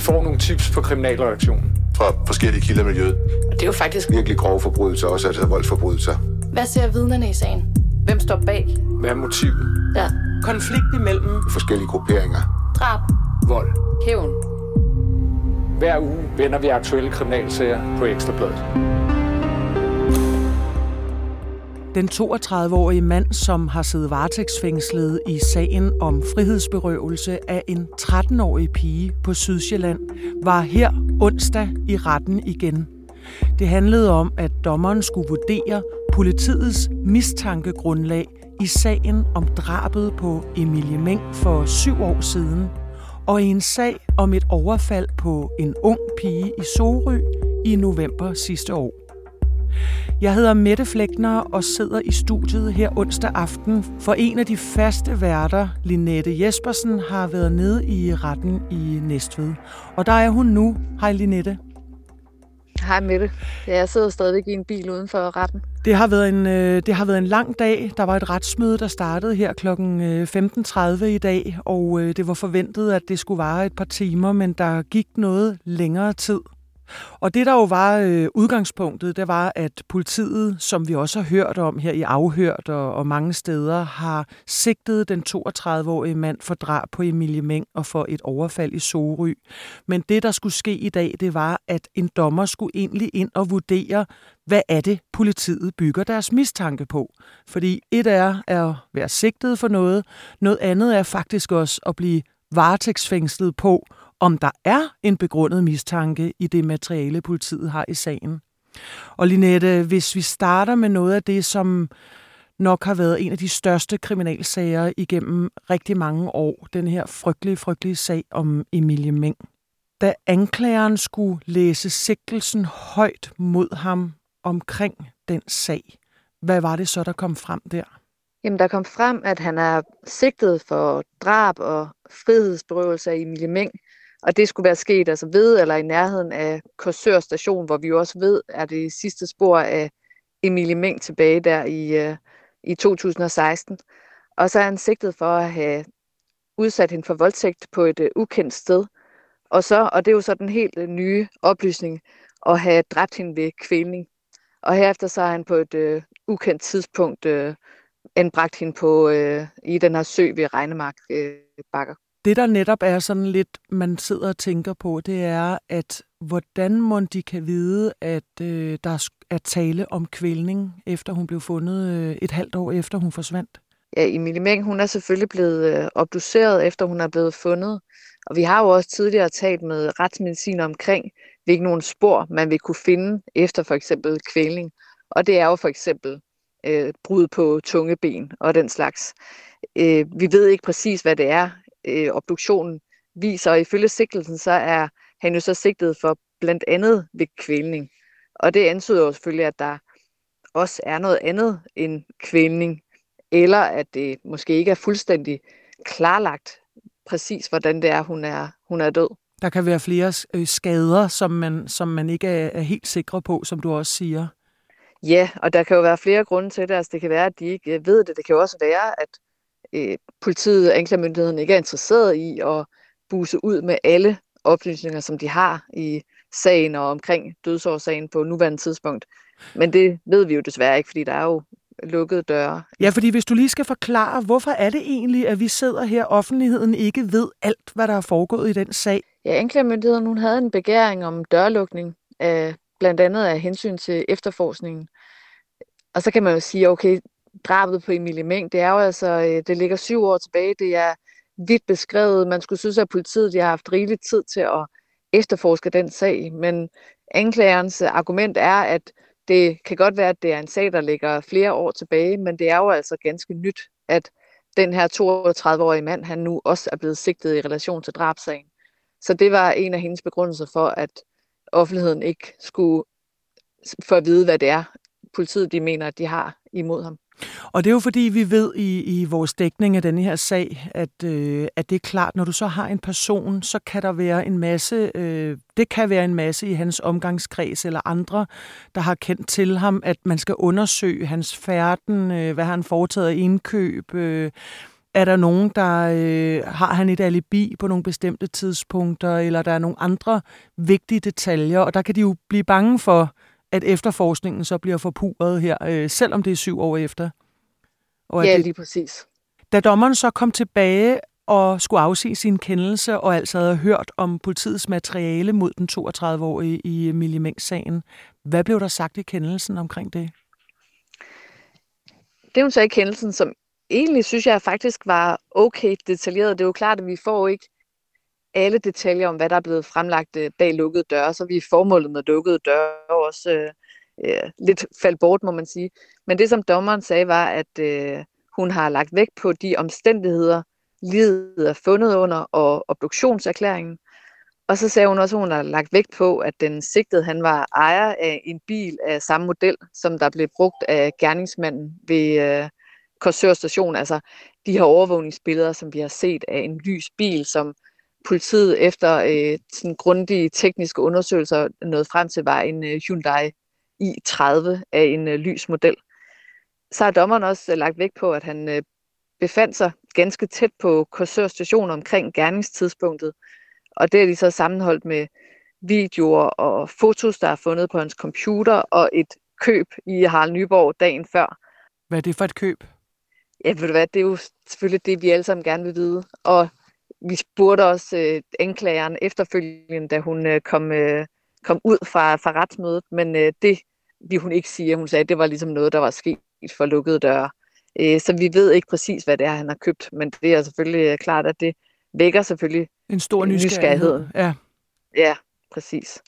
Vi får nogle tips på kriminalreaktionen. Fra forskellige kilder i miljøet. Og det er jo faktisk Virkelig grove forbrydelser, også altså voldsforbrydelser. Hvad ser vidnerne i sagen? Hvem står bag? Hvad er motivet? Ja. Konflikt imellem Forskellige grupperinger. Drab. Vold. Hævn. Hver uge vender vi aktuelle kriminalsager på Ekstrabladet. Den 32-årige mand, som har siddet varetægtsfængslet i sagen om frihedsberøvelse af en 13-årig pige på Sydsjælland, var her onsdag i retten igen. Det handlede om, at dommeren skulle vurdere politiets mistankegrundlag i sagen om drabet på Emilie Meng for syv år siden, og i en sag om et overfald på en ung pige i Sorø i november sidste år. Jeg hedder Mette Flækner og sidder i studiet her onsdag aften, for en af de faste værter, Linette Jespersen, har været nede i retten i Næstved. Og der er hun nu. Hej Linette. Hej Mette. Jeg sidder stadigvæk i en bil uden for retten. Det har, været en, øh, det har været en lang dag. Der var et retsmøde, der startede her kl. 15.30 i dag, og øh, det var forventet, at det skulle vare et par timer, men der gik noget længere tid. Og det, der jo var øh, udgangspunktet, det var, at politiet, som vi også har hørt om her i Afhørt og, og mange steder, har sigtet den 32-årige mand for drab på Emilie Meng og for et overfald i Sorø. Men det, der skulle ske i dag, det var, at en dommer skulle egentlig ind og vurdere, hvad er det, politiet bygger deres mistanke på. Fordi et er at være sigtet for noget, noget andet er faktisk også at blive varetægtsfængslet på, om der er en begrundet mistanke i det materiale, politiet har i sagen. Og Linette, hvis vi starter med noget af det, som nok har været en af de største kriminalsager igennem rigtig mange år, den her frygtelige, frygtelige sag om Emilie Meng. Da anklageren skulle læse sigtelsen højt mod ham omkring den sag, hvad var det så, der kom frem der? Jamen, der kom frem, at han er sigtet for drab og frihedsberøvelse af Emilie Meng, og det skulle være sket altså ved eller i nærheden af Korsør station, hvor vi jo også ved, er det sidste spor af Emilie Meng tilbage der i, øh, i 2016. Og så er han sigtet for at have udsat hende for voldtægt på et uh, ukendt sted. Og, så, og det er jo så den helt uh, nye oplysning, at have dræbt hende ved kvælning. Og herefter så er han på et uh, ukendt tidspunkt uh, anbragt hende på, uh, i den her sø ved Regnemark uh, bakker. Det, der netop er sådan lidt, man sidder og tænker på, det er, at hvordan må de kan vide, at øh, der er tale om kvælning, efter hun blev fundet øh, et halvt år efter hun forsvandt? Ja, Emilie Meng, hun er selvfølgelig blevet øh, obduceret, efter hun er blevet fundet. Og vi har jo også tidligere talt med retsmedicin omkring, hvilke nogle spor man vil kunne finde efter for eksempel kvælning. Og det er jo for eksempel øh, brud på tungeben og den slags. Øh, vi ved ikke præcis, hvad det er øh, obduktionen viser, og ifølge sigtelsen, så er han jo så sigtet for blandt andet ved kvælning. Og det antyder jo selvfølgelig, at der også er noget andet end kvælning, eller at det måske ikke er fuldstændig klarlagt præcis, hvordan det er, hun er, hun er død. Der kan være flere skader, som man, som man ikke er, er helt sikre på, som du også siger. Ja, og der kan jo være flere grunde til det. Altså, det kan være, at de ikke ved det. Det kan jo også være, at øh, politiet og anklagemyndigheden ikke er interesseret i at buse ud med alle oplysninger, som de har i sagen og omkring dødsårsagen på nuværende tidspunkt. Men det ved vi jo desværre ikke, fordi der er jo lukkede døre. Ja, fordi hvis du lige skal forklare, hvorfor er det egentlig, at vi sidder her, offentligheden ikke ved alt, hvad der er foregået i den sag? Ja, anklagemyndigheden hun havde en begæring om dørlukning, af, blandt andet af hensyn til efterforskningen. Og så kan man jo sige, okay, drabet på Emilie Meng, det er jo altså, øh, det ligger syv år tilbage, det er vidt beskrevet. Man skulle synes, at politiet de har haft rigelig tid til at efterforske den sag, men anklagerens øh, argument er, at det kan godt være, at det er en sag, der ligger flere år tilbage, men det er jo altså ganske nyt, at den her 32-årige mand, han nu også er blevet sigtet i relation til drabsagen. Så det var en af hendes begrundelser for, at offentligheden ikke skulle få at vide, hvad det er, politiet de mener, at de har imod ham. Og det er jo fordi, vi ved i, i vores dækning af denne her sag, at, øh, at det er klart, når du så har en person, så kan der være en masse, øh, det kan være en masse i hans omgangskreds eller andre, der har kendt til ham, at man skal undersøge hans færden, øh, hvad han foretaget af indkøb, øh, Er der nogen, der øh, har han et alibi på nogle bestemte tidspunkter, eller der er nogle andre vigtige detaljer, og der kan de jo blive bange for, at efterforskningen så bliver forpurret her, øh, selvom det er syv år efter. Og ja, det, lige præcis. Da dommeren så kom tilbage og skulle afsige sin kendelse, og altså havde hørt om politiets materiale mod den 32-årige i Emilie Meng-sagen, hvad blev der sagt i kendelsen omkring det? Det hun sagde i kendelsen, som egentlig synes jeg faktisk var okay detaljeret. Det er jo klart, at vi får ikke alle detaljer om, hvad der er blevet fremlagt øh, bag lukkede døre, så vi er formålet med lukkede døre også øh, øh, lidt faldt bort, må man sige. Men det, som dommeren sagde, var, at øh, hun har lagt vægt på de omstændigheder, livet er fundet under, og obduktionserklæringen. Og så sagde hun også, at hun har lagt vægt på, at den sigtede, han var ejer af en bil af samme model, som der blev brugt af gerningsmanden ved øh, Korsør station. Altså de her overvågningsbilleder, som vi har set af en lys bil, som politiet efter øh, sådan grundige tekniske undersøgelser nåede frem til, var en øh, Hyundai i30 af en øh, lys model. Så har dommeren også øh, lagt vægt på, at han øh, befandt sig ganske tæt på Korsør station omkring gerningstidspunktet. Og det er de så sammenholdt med videoer og fotos, der er fundet på hans computer, og et køb i Harald Nyborg dagen før. Hvad er det for et køb? Ja, ved du hvad, det er jo selvfølgelig det, vi alle sammen gerne vil vide. Og vi spurgte også øh, anklageren efterfølgende, da hun øh, kom, øh, kom ud fra, fra retsmødet, men øh, det vi hun ikke sige. Hun sagde, at det var ligesom noget, der var sket for lukkede døre. Øh, så vi ved ikke præcis, hvad det er, han har købt, men det er selvfølgelig øh, klart, at det vækker selvfølgelig en stor nysgerrighed. nysgerrighed. Ja. ja, præcis.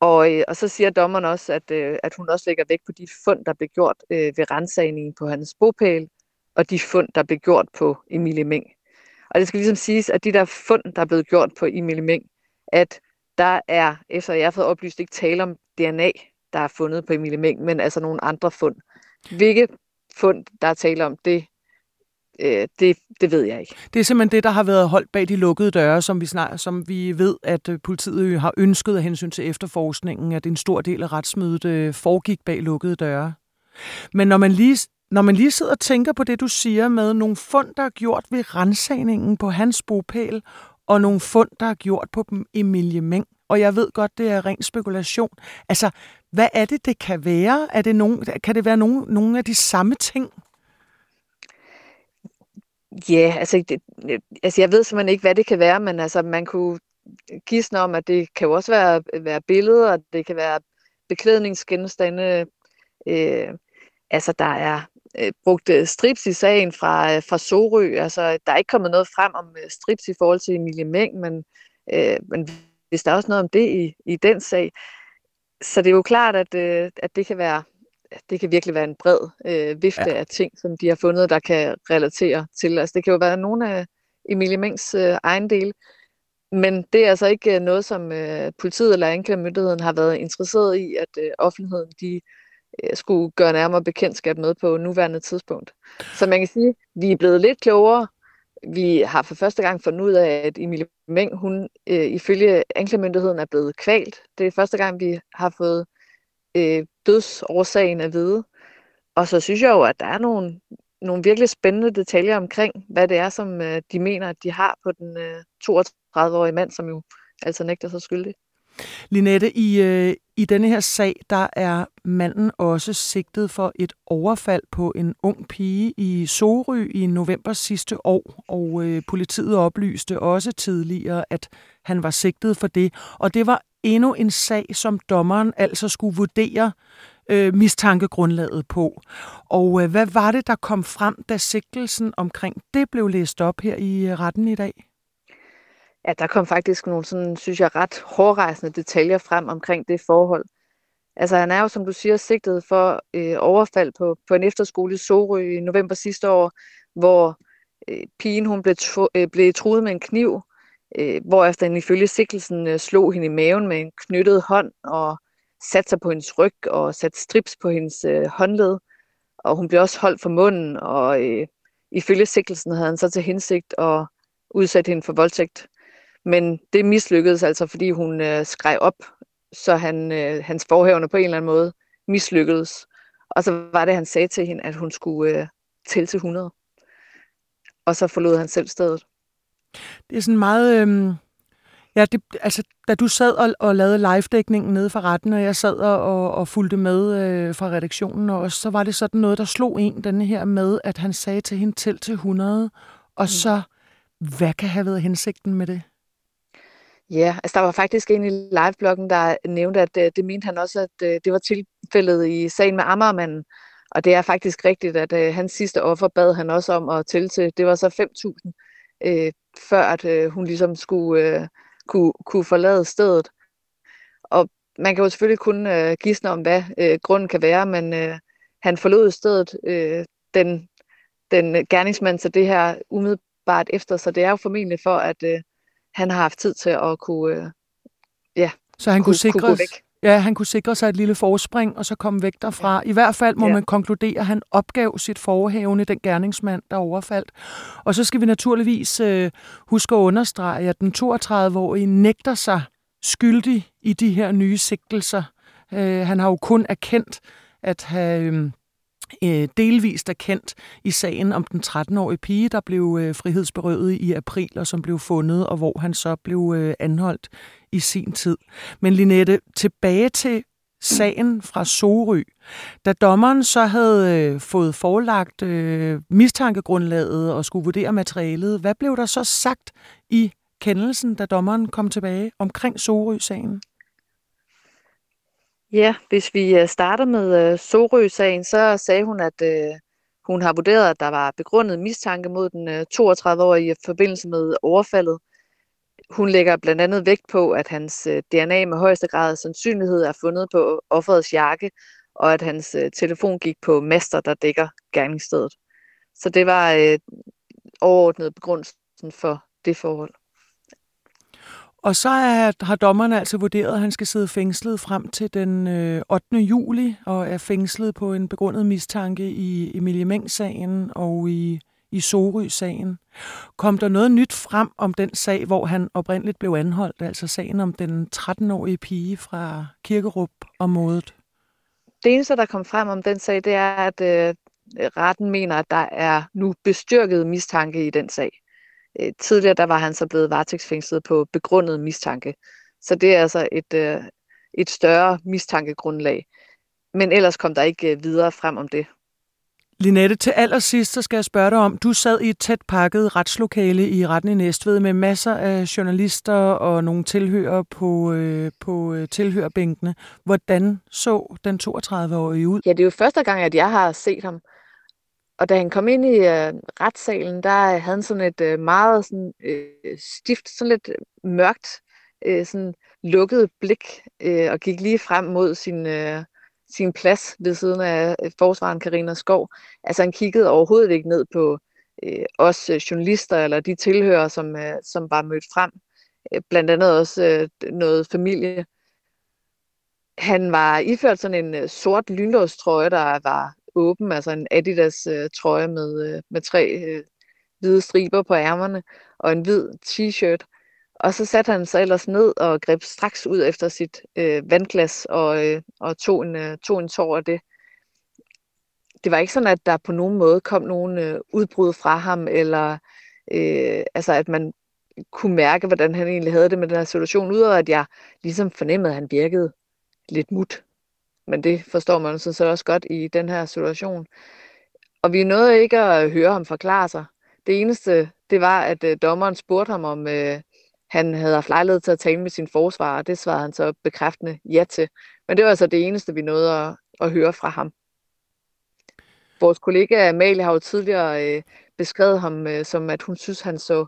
Og, øh, og så siger dommeren også, at, at hun også lægger vægt på de fund, der blev gjort øh, ved rensagningen på hans bopæl, og de fund, der blev gjort på Emilie Meng. Og det skal ligesom siges, at de der fund, der er blevet gjort på Emilie Meng, at der er, efter jeg har fået oplyst, ikke tale om DNA, der er fundet på Emilie Meng, men altså nogle andre fund. Hvilke fund, der er tale om, det, øh, det, det ved jeg ikke. Det er simpelthen det, der har været holdt bag de lukkede døre, som vi, snart, som vi ved, at øh, politiet har ønsket af hensyn til efterforskningen, at en stor del af retsmødet øh, foregik bag lukkede døre. Men når man lige når man lige sidder og tænker på det, du siger med nogle fund, der er gjort ved rensagningen på hans bopæl, og nogle fund, der er gjort på dem Emilie Meng, og jeg ved godt, det er ren spekulation. Altså, hvad er det, det kan være? Er det nogen, kan det være nogen, nogle af de samme ting? Ja, altså, det, altså jeg ved simpelthen ikke, hvad det kan være, men altså, man kunne gisne om, at det kan jo også være, være billeder, det kan være beklædningsgenstande, øh, altså der er øh, brugt øh, strips i sagen fra, øh, fra Sorø, altså der er ikke kommet noget frem om øh, strips i forhold til Emilie Meng, men, øh, men hvis der er også noget om det i, i den sag, så det er jo klart, at, øh, at det kan være det kan virkelig være en bred øh, vifte ja. af ting, som de har fundet, der kan relatere til. Altså, det kan jo være nogle af Emilie Mengs øh, egen del, men det er altså ikke noget, som øh, politiet eller anklagemyndigheden har været interesseret i, at øh, offentligheden de skulle gøre nærmere bekendtskab med på nuværende tidspunkt. Så man kan sige, at vi er blevet lidt klogere vi har for første gang fundet ud af, at Emilie Meng, hun øh, ifølge anklagemyndigheden er blevet kvalt. Det er første gang, vi har fået øh, dødsårsagen at vide. Og så synes jeg jo, at der er nogle, nogle virkelig spændende detaljer omkring, hvad det er, som øh, de mener, at de har på den øh, 32-årige mand, som jo altså nægter sig skyldig. Linette, i, øh, i denne her sag, der er manden også sigtet for et overfald på en ung pige i Sorø i november sidste år, og øh, politiet oplyste også tidligere, at han var sigtet for det. Og det var endnu en sag, som dommeren altså skulle vurdere øh, mistankegrundlaget på. Og øh, hvad var det, der kom frem, da sigtelsen omkring det blev læst op her i øh, retten i dag? Ja, der kom faktisk nogle, sådan, synes jeg, ret hårdrejsende detaljer frem omkring det forhold. Altså han er jo, som du siger, sigtet for øh, overfald på, på en efterskole i Sorø i november sidste år, hvor øh, pigen hun blev, tru, øh, blev truet med en kniv, øh, efter han ifølge sigtelsen øh, slog hende i maven med en knyttet hånd og satte sig på hendes ryg og satte strips på hendes øh, håndled. Og hun blev også holdt for munden, og øh, ifølge sigtelsen havde han så til hensigt at udsætte hende for voldtægt. Men det mislykkedes altså, fordi hun øh, skreg op, så han, øh, hans forhævne på en eller anden måde mislykkedes. Og så var det, han sagde til hende, at hun skulle øh, tælle til 100. og så forlod han selv stedet. Det er sådan meget... Øh... Ja, det, altså, da du sad og, og lavede live-dækningen nede fra retten, og jeg sad og, og fulgte med øh, fra redaktionen også, så var det sådan noget, der slog en, denne her med, at han sagde til hende til til 100, og mm. så, hvad kan have været hensigten med det? Ja, altså der var faktisk en i livebloggen, der nævnte, at det, det mente han også, at øh, det var tilfældet i sagen med Ammermanden. Og det er faktisk rigtigt, at øh, hans sidste offer bad han også om at tælle til. Det var så 5.000, øh, før at øh, hun ligesom skulle øh, kunne, kunne forlade stedet. Og man kan jo selvfølgelig kun øh, gisne om, hvad øh, grunden kan være, men øh, han forlod stedet øh, den, den gerningsmand så det her umiddelbart efter, så det er jo formentlig for, at øh, han har haft tid til at kunne, øh, ja, så han kunne, kunne, sikre, kunne væk. Ja, han kunne sikre sig et lille forspring, og så komme væk derfra. Ja. I hvert fald må ja. man konkludere, at han opgav sit forhævne, den gerningsmand, der overfaldt. Og så skal vi naturligvis øh, huske at understrege, at den 32-årige nægter sig skyldig i de her nye sigtelser. Øh, han har jo kun erkendt at have... Øh, øh, delvist erkendt i sagen om den 13-årige pige, der blev øh, frihedsberøvet i april, og som blev fundet, og hvor han så blev øh, anholdt i sin tid. Men Linette, tilbage til sagen fra Sorø. Da dommeren så havde øh, fået forelagt øh, mistankegrundlaget og skulle vurdere materialet, hvad blev der så sagt i kendelsen, da dommeren kom tilbage omkring Sorø-sagen? Ja, hvis vi øh, starter med øh, Sorø-sagen, så sagde hun, at øh, hun har vurderet, at der var begrundet mistanke mod den øh, 32-årige i forbindelse med overfaldet. Hun lægger blandt andet vægt på, at hans DNA med højeste grad af sandsynlighed er fundet på offerets jakke, og at hans telefon gik på master, der dækker gerningsstedet. Så det var øh, overordnet begrundelsen for det forhold. Og så er, har dommerne altså vurderet, at han skal sidde fængslet frem til den øh, 8. juli, og er fængslet på en begrundet mistanke i Emilie Meng-sagen og i, i Sorø-sagen. Kom der noget nyt frem om den sag, hvor han oprindeligt blev anholdt, altså sagen om den 13-årige pige fra Kirkerup-området? Det eneste, der kom frem om den sag, det er, at øh, retten mener, at der er nu bestyrket mistanke i den sag. Øh, tidligere der var han så blevet varetægtsfængslet på begrundet mistanke. Så det er altså et, øh, et større mistankegrundlag. Men ellers kom der ikke øh, videre frem om det. Linette, til allersidst så skal jeg spørge dig om, du sad i et tæt pakket retslokale i retten i Næstved med masser af journalister og nogle tilhører på, øh, på tilhørbænkene. Hvordan så den 32-årige ud? Ja, det er jo første gang, at jeg har set ham. Og da han kom ind i øh, retssalen, der øh, havde han sådan et øh, meget sådan, øh, stift, sådan lidt øh, mørkt, øh, sådan lukket blik, øh, og gik lige frem mod sin, øh, sin plads ved siden af øh, forsvaren Karina Skov. Altså han kiggede overhovedet ikke ned på øh, os journalister eller de tilhører, som, øh, som var mødt frem. Blandt andet også øh, noget familie. Han var iført sådan en sort lynlåstrøje, der var åben, altså en Adidas øh, trøje med, øh, med tre øh, hvide striber på ærmerne og en hvid t-shirt. Og så satte han sig ellers ned og greb straks ud efter sit øh, vandglas og, øh, og tog, en, øh, tog en tår af det. Det var ikke sådan, at der på nogen måde kom nogen øh, udbrud fra ham, eller øh, altså at man kunne mærke, hvordan han egentlig havde det med den her situation, udover at jeg ligesom fornemmede, at han virkede lidt mut. Men det forstår man så, så også godt i den her situation. Og vi nåede ikke at høre ham forklare sig. Det eneste, det var, at øh, dommeren spurgte ham, om øh, han havde haft lejlighed til at tale med sin forsvar, og det svarede han så bekræftende ja til. Men det var altså det eneste, vi nåede at, at høre fra ham. Vores kollega Amalie har jo tidligere øh, beskrevet ham øh, som, at hun synes, han så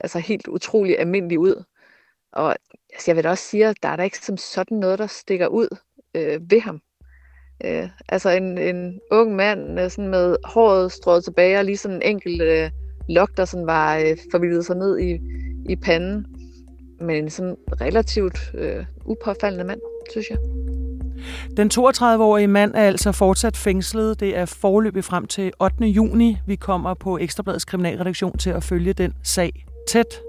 altså helt utrolig almindelig ud. Og altså, jeg vil da også sige, at der er der ikke som sådan noget, der stikker ud øh, ved ham. Øh, altså en, en ung mand øh, sådan med håret strået tilbage og lige sådan en enkelt øh, lok, der sådan var øh, forvildet sig ned i, i panden. Men en sådan relativt øh, upåfaldende mand, synes jeg. Den 32-årige mand er altså fortsat fængslet. Det er forløbig frem til 8. juni. Vi kommer på Ekstrabladets kriminalredaktion til at følge den sag tæt.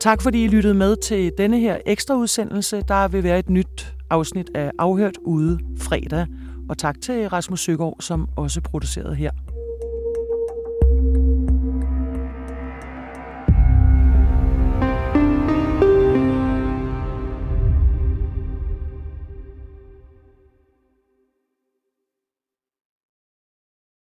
Tak fordi I lyttede med til denne her ekstra udsendelse. Der vil være et nyt afsnit af Afhørt ude fredag. Og tak til Rasmus Søgaard, som også producerede her.